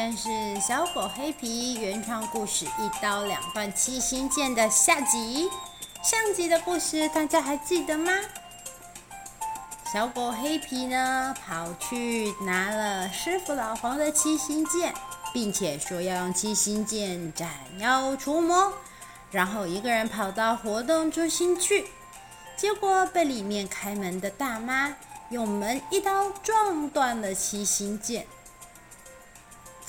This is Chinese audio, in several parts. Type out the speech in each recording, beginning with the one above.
天是小狗黑皮原创故事《一刀两断七星剑》的下集。上集的故事大家还记得吗？小狗黑皮呢，跑去拿了师傅老黄的七星剑，并且说要用七星剑斩妖除魔，然后一个人跑到活动中心去，结果被里面开门的大妈用门一刀撞断了七星剑。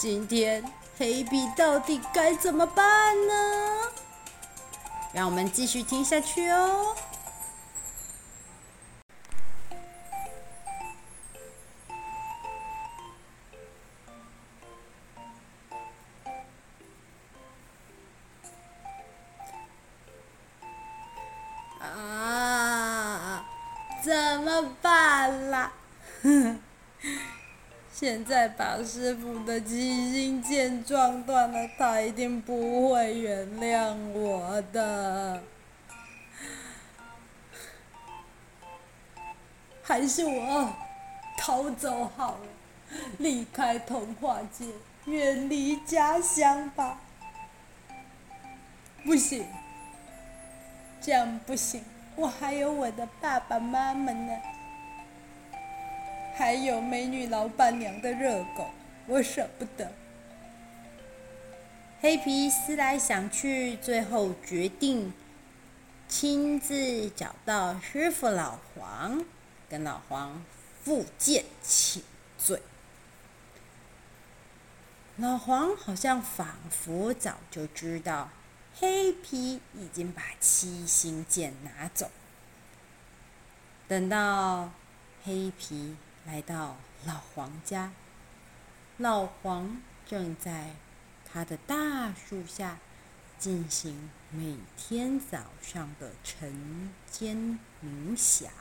今天黑笔到底该怎么办呢？让我们继续听下去哦。啊，怎么办啦？现在把师傅的七星剑撞断了，他一定不会原谅我的。还是我逃走好了，离开童话界，远离家乡吧。不行，这样不行，我还有我的爸爸妈妈呢。还有美女老板娘的热狗，我舍不得。黑皮思来想去，最后决定亲自找到师傅老黄，跟老黄复剑请罪。老黄好像仿佛早就知道黑皮已经把七星剑拿走，等到黑皮。来到老黄家，老黄正在他的大树下进行每天早上的晨间冥想。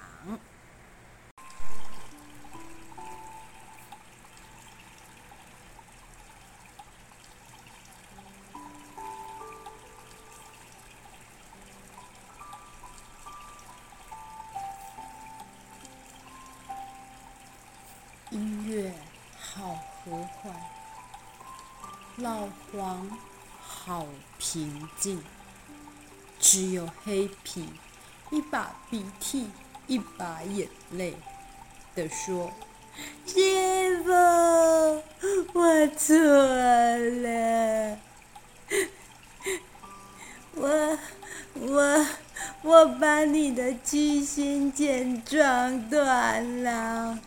老黄好平静，只有黑皮一把鼻涕一把眼泪地说：“师傅，我错了，我我我把你的七星剑撞断了。”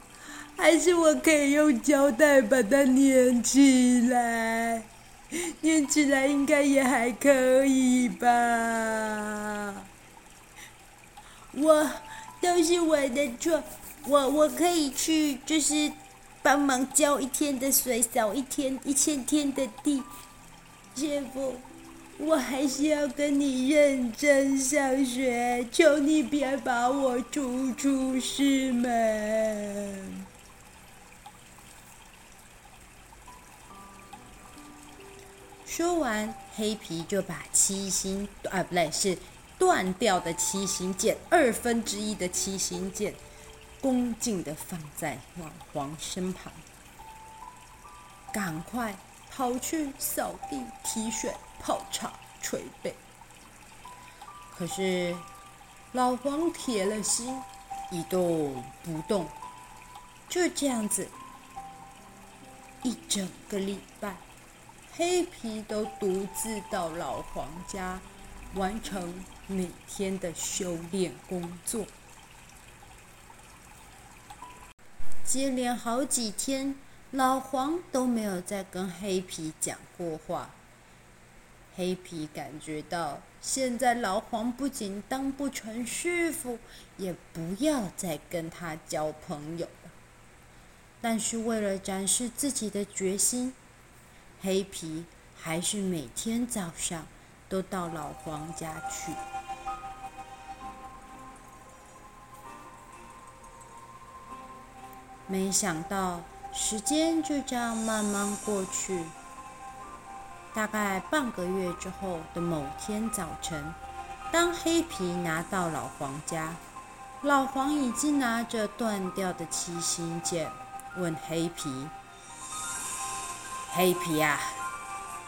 还是我可以用胶带把它粘起来，粘起来应该也还可以吧。我都是我的错，我我可以去就是帮忙浇一天的水，扫一天一千天的地。师傅，我还是要跟你认真上学，求你别把我逐出师门。说完，黑皮就把七星啊，不对，是断掉的七星剑，二分之一的七星剑，恭敬的放在老黄身旁，赶快跑去扫地、提水、泡茶、捶背。可是老黄铁了心，一动不动，就这样子，一整个礼拜。黑皮都独自到老黄家，完成每天的修炼工作。接连好几天，老黄都没有再跟黑皮讲过话。黑皮感觉到，现在老黄不仅当不成师傅，也不要再跟他交朋友了。但是为了展示自己的决心。黑皮还是每天早上都到老黄家去。没想到时间就这样慢慢过去。大概半个月之后的某天早晨，当黑皮拿到老黄家，老黄已经拿着断掉的七星剑，问黑皮。黑皮啊，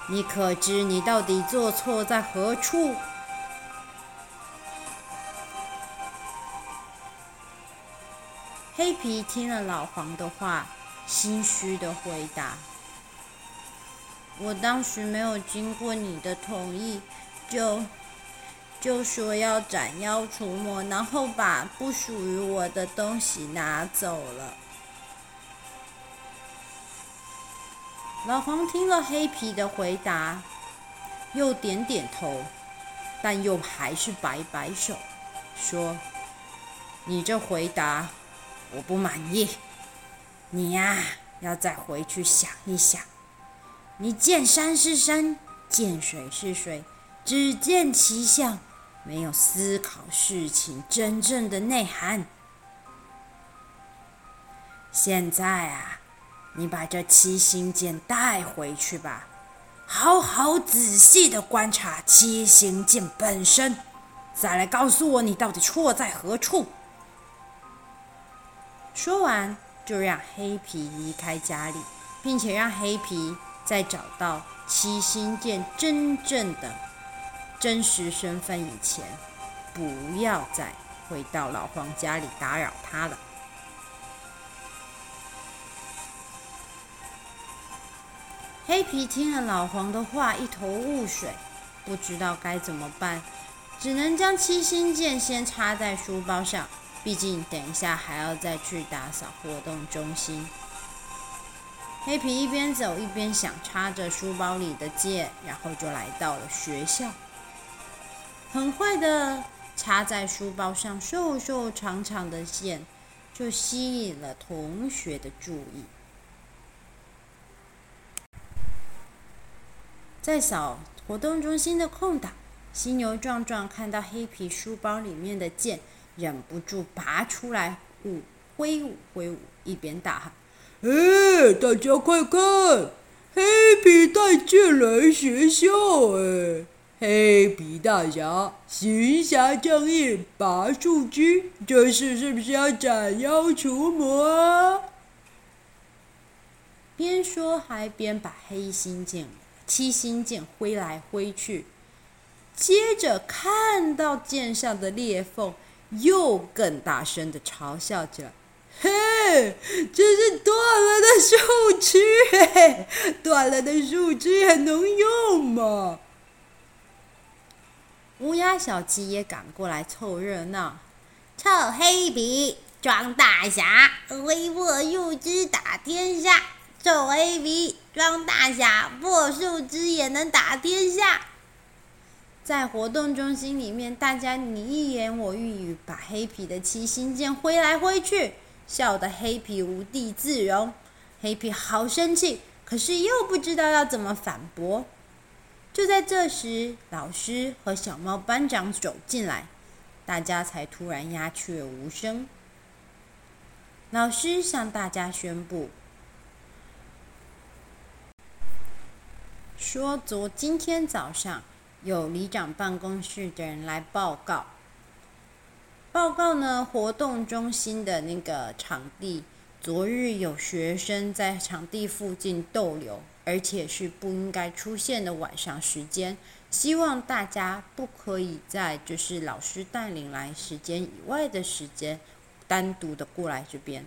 你可知你到底做错在何处？”黑皮听了老黄的话，心虚的回答：“我当时没有经过你的同意，就就说要斩妖除魔，然后把不属于我的东西拿走了。”老黄听了黑皮的回答，又点点头，但又还是摆摆手，说：“你这回答。”我不满意，你呀，要再回去想一想。你见山是山，见水是水，只见其象，没有思考事情真正的内涵。现在啊，你把这七星剑带回去吧，好好仔细的观察七星剑本身，再来告诉我你到底错在何处。说完，就让黑皮离开家里，并且让黑皮在找到七星剑真正的真实身份以前，不要再回到老黄家里打扰他了。黑皮听了老黄的话，一头雾水，不知道该怎么办，只能将七星剑先插在书包上。毕竟，等一下还要再去打扫活动中心。黑皮一边走一边想插着书包里的剑，然后就来到了学校。很快的，插在书包上瘦瘦长长的剑就吸引了同学的注意。在扫活动中心的空档，犀牛壮壮看到黑皮书包里面的剑。忍不住拔出来，舞挥舞挥舞，一边大喊：“哎，大家快看，黑皮带剑来学校！哎，黑皮大侠行侠仗义，拔树枝，这是是不是要斩妖除魔啊？”边说还边把黑心剑、七星剑挥来挥去，接着看到剑上的裂缝。又更大声的嘲笑着：“嘿，这是断了的树枝，嘿，断了的树枝还能用吗？”乌鸦小鸡也赶过来凑热闹：“臭黑皮装大侠，挥破树枝打天下！臭黑皮装大侠，破树枝也能打天下！”在活动中心里面，大家你一言我一语，把黑皮的七星剑挥来挥去，笑得黑皮无地自容。黑皮好生气，可是又不知道要怎么反驳。就在这时，老师和小猫班长走进来，大家才突然鸦雀无声。老师向大家宣布，说昨今天早上。有里长办公室的人来报告，报告呢，活动中心的那个场地，昨日有学生在场地附近逗留，而且是不应该出现的晚上时间，希望大家不可以在就是老师带领来时间以外的时间，单独的过来这边。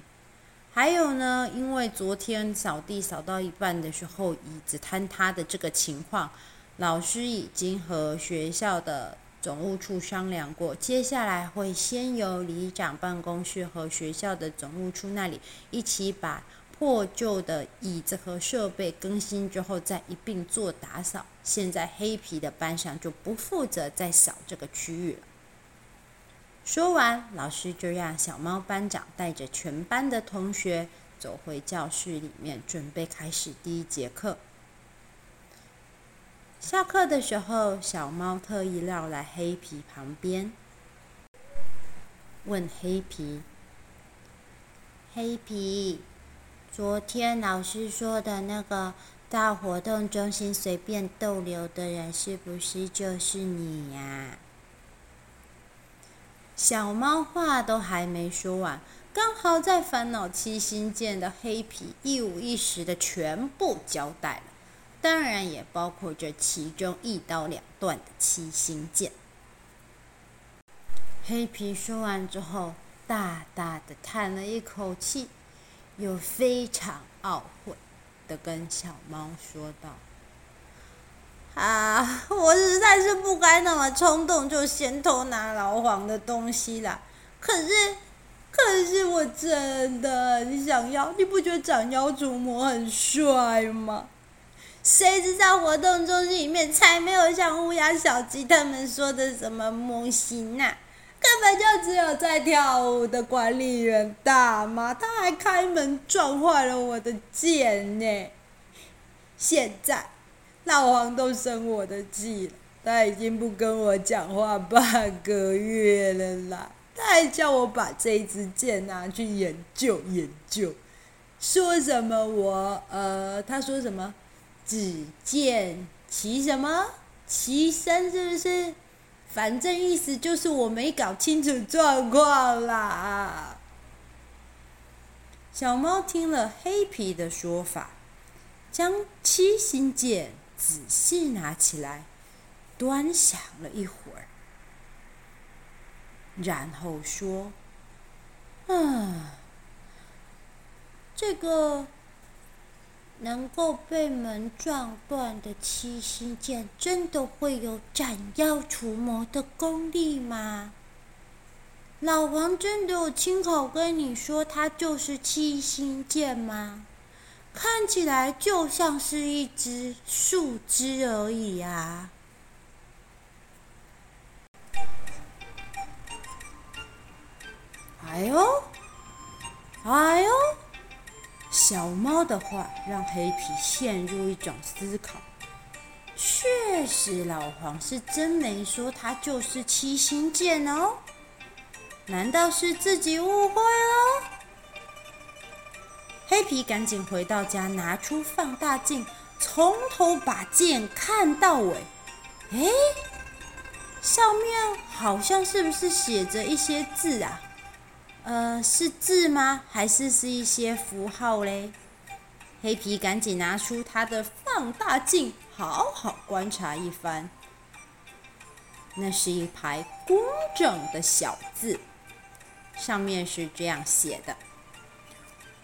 还有呢，因为昨天扫地扫到一半的时候，椅子坍塌的这个情况。老师已经和学校的总务处商量过，接下来会先由里长办公室和学校的总务处那里一起把破旧的椅子和设备更新之后，再一并做打扫。现在黑皮的班上就不负责再扫这个区域了。说完，老师就让小猫班长带着全班的同学走回教室里面，准备开始第一节课。下课的时候，小猫特意绕来黑皮旁边，问黑皮：“黑皮，昨天老师说的那个到活动中心随便逗留的人，是不是就是你呀？”小猫话都还没说完，刚好在烦恼七星剑的黑皮一五一十的全部交代了。当然也包括这其中一刀两断的七星剑。黑皮说完之后，大大的叹了一口气，又非常懊悔的跟小猫说道：“啊，我实在是不该那么冲动，就先偷拿老黄的东西啦。可是，可是我真的很想要，你不觉得斩妖除魔很帅吗？”谁知道活动中心里面才没有像乌鸦、小鸡他们说的什么模型呢？根本就只有在跳舞的管理员大妈，他还开门撞坏了我的剑呢。现在老黄都生我的气了，他已经不跟我讲话半个月了啦。他还叫我把这支剑拿去研究研究，说什么我呃，他说什么？只见其什么其身是不是？反正意思就是我没搞清楚状况啦。小猫听了黑皮的说法，将七星剑仔细拿起来，端详了一会儿，然后说：“啊，这个。”能够被门撞断的七星剑，真的会有斩妖除魔的功力吗？老黄真的有亲口跟你说它就是七星剑吗？看起来就像是一只树枝而已啊！哎呦，哎呦！小猫的话让黑皮陷入一种思考。确实，老黄是真没说它就是七星剑哦。难道是自己误会了？黑皮赶紧回到家，拿出放大镜，从头把剑看到尾。诶，上面好像是不是写着一些字啊？呃，是字吗？还是是一些符号嘞？黑皮赶紧拿出他的放大镜，好好观察一番。那是一排工整的小字，上面是这样写的：“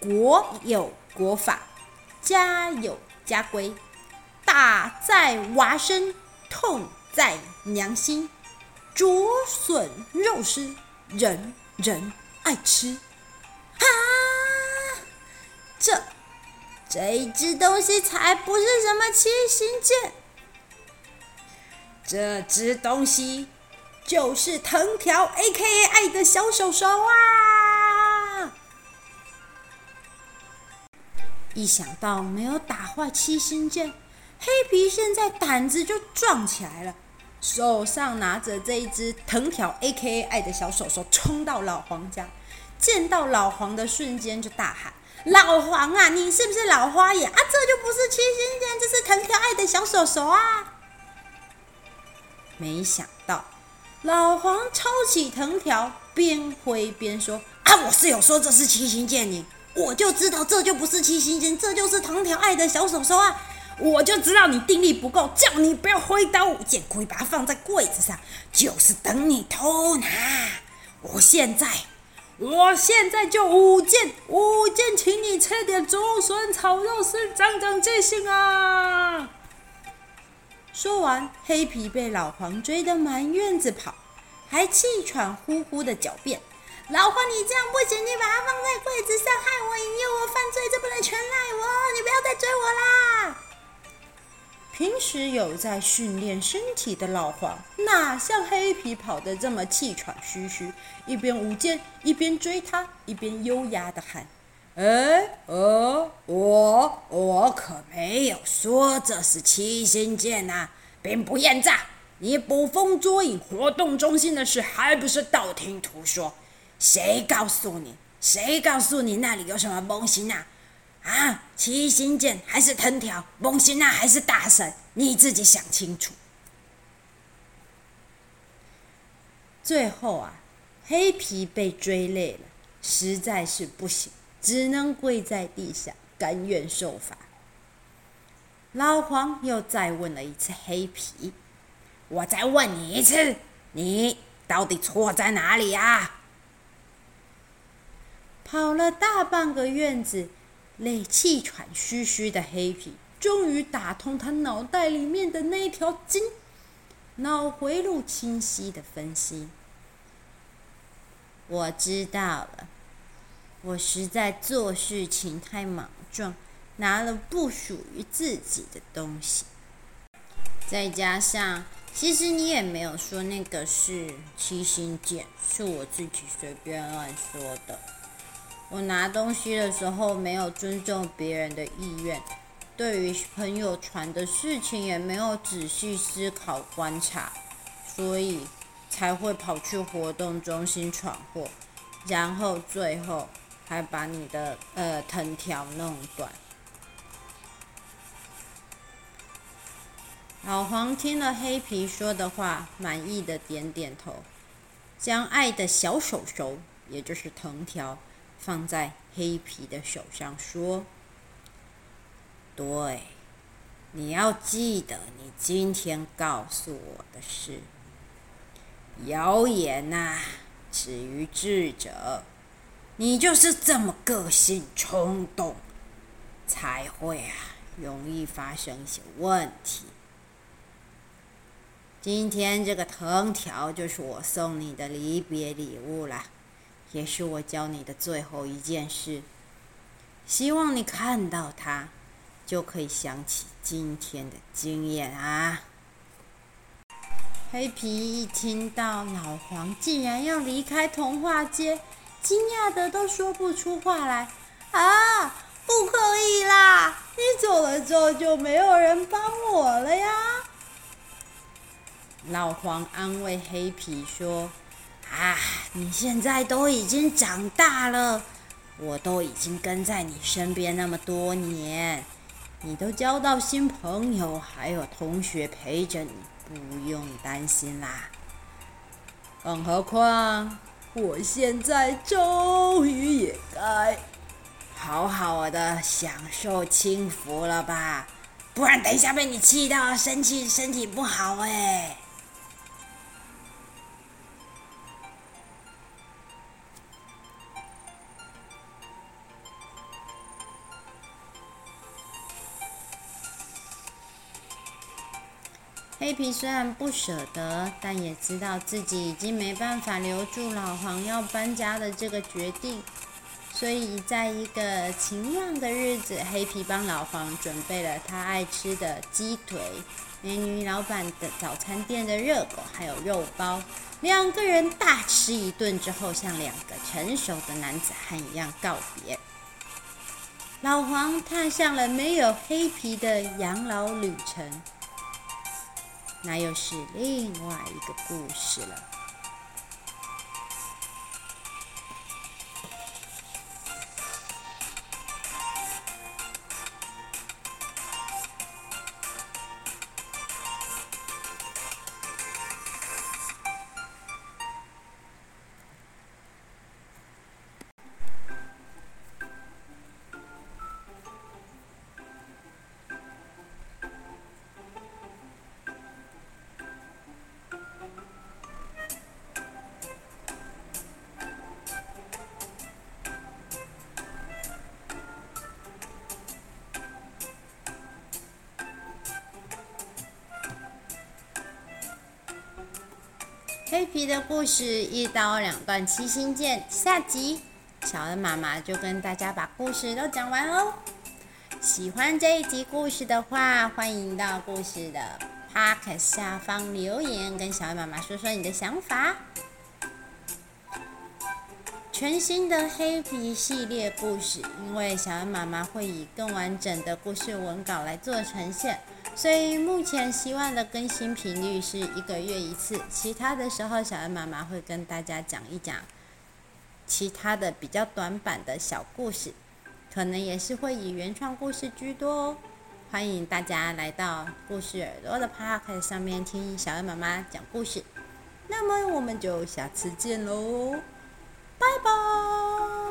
国有国法，家有家规，打在娃身，痛在娘心，竹笋肉丝，人人。”爱吃，啊！这这一只东西才不是什么七星剑，这只东西就是藤条 （A.K.A. 爱的小手手）啊！一想到没有打坏七星剑，黑皮现在胆子就壮起来了。手上拿着这一只藤条 A.K.A. 爱的小手手，冲到老黄家，见到老黄的瞬间就大喊：“老黄啊，你是不是老花眼啊？这就不是七星剑，这是藤条爱的小手手啊！”没想到老黄抄起藤条，边挥边说：“啊，我是有说这是七星剑，你我就知道这就不是七星剑，这就是藤条爱的小手手啊！”我就知道你定力不够，叫你不要挥刀舞剑，故意把它放在柜子上，就是等你偷拿。我现在，我现在就舞剑，舞剑，请你吃点竹笋炒肉丝，长长记性啊！说完，黑皮被老黄追得满院子跑，还气喘呼呼的狡辩：“老黄，你这样不行，你把它放在柜子上，害我引诱我犯罪，这不能全赖我，你不要再追我啦！”平时有在训练身体的老黄，哪像黑皮跑得这么气喘吁吁？一边舞剑，一边追他，一边优雅的喊：“哎，呃，我我可没有说这是七星剑呐，兵不厌诈，你捕风捉影，活动中心的事还不是道听途说？谁告诉你？谁告诉你那里有什么东西呢？”啊，七星剑还是藤条，蒙西娜还是大神，你自己想清楚。最后啊，黑皮被追累了，实在是不行，只能跪在地下，甘愿受罚。老黄又再问了一次黑皮：“我再问你一次，你到底错在哪里呀？”跑了大半个院子，累气喘吁吁的黑皮，终于打通他脑袋里面的那条筋，脑回路清晰的分析：“我知道了，我实在做事情太莽撞。”拿了不属于自己的东西，再加上，其实你也没有说那个是七星剑，是我自己随便乱说的。我拿东西的时候没有尊重别人的意愿，对于朋友传的事情也没有仔细思考观察，所以才会跑去活动中心闯祸，然后最后还把你的呃藤条弄断。老黄听了黑皮说的话，满意的点点头，将爱的小手手，也就是藤条，放在黑皮的手上，说：“对，你要记得你今天告诉我的事。谣言呐，止于智者。你就是这么个性冲动，才会啊，容易发生一些问题。”今天这个藤条就是我送你的离别礼物啦，也是我教你的最后一件事。希望你看到它，就可以想起今天的经验啊。黑皮一听到老黄竟然要离开童话街，惊讶的都说不出话来。啊，不可以啦！你走了之后就没有人帮我了呀。老黄安慰黑皮说：“啊，你现在都已经长大了，我都已经跟在你身边那么多年，你都交到新朋友，还有同学陪着你，不用担心啦。更何况，我现在终于也该好好的享受清福了吧？不然等一下被你气到身体，身体不好哎。”黑皮虽然不舍得，但也知道自己已经没办法留住老黄要搬家的这个决定，所以在一个晴朗的日子，黑皮帮老黄准备了他爱吃的鸡腿、美女老板的早餐店的热狗，还有肉包。两个人大吃一顿之后，像两个成熟的男子汉一样告别。老黄踏上了没有黑皮的养老旅程。那又是另外一个故事了。黑皮的故事一刀两断七星剑，下集小恩妈妈就跟大家把故事都讲完哦。喜欢这一集故事的话，欢迎到故事的趴卡下方留言，跟小恩妈妈说说你的想法。全新的黑皮系列故事，因为小恩妈妈会以更完整的故事文稿来做呈现。所以目前希望的更新频率是一个月一次，其他的时候小恩妈妈会跟大家讲一讲其他的比较短版的小故事，可能也是会以原创故事居多哦。欢迎大家来到故事耳朵的 Podcast 上面听小恩妈妈讲故事，那么我们就下次见喽，拜拜。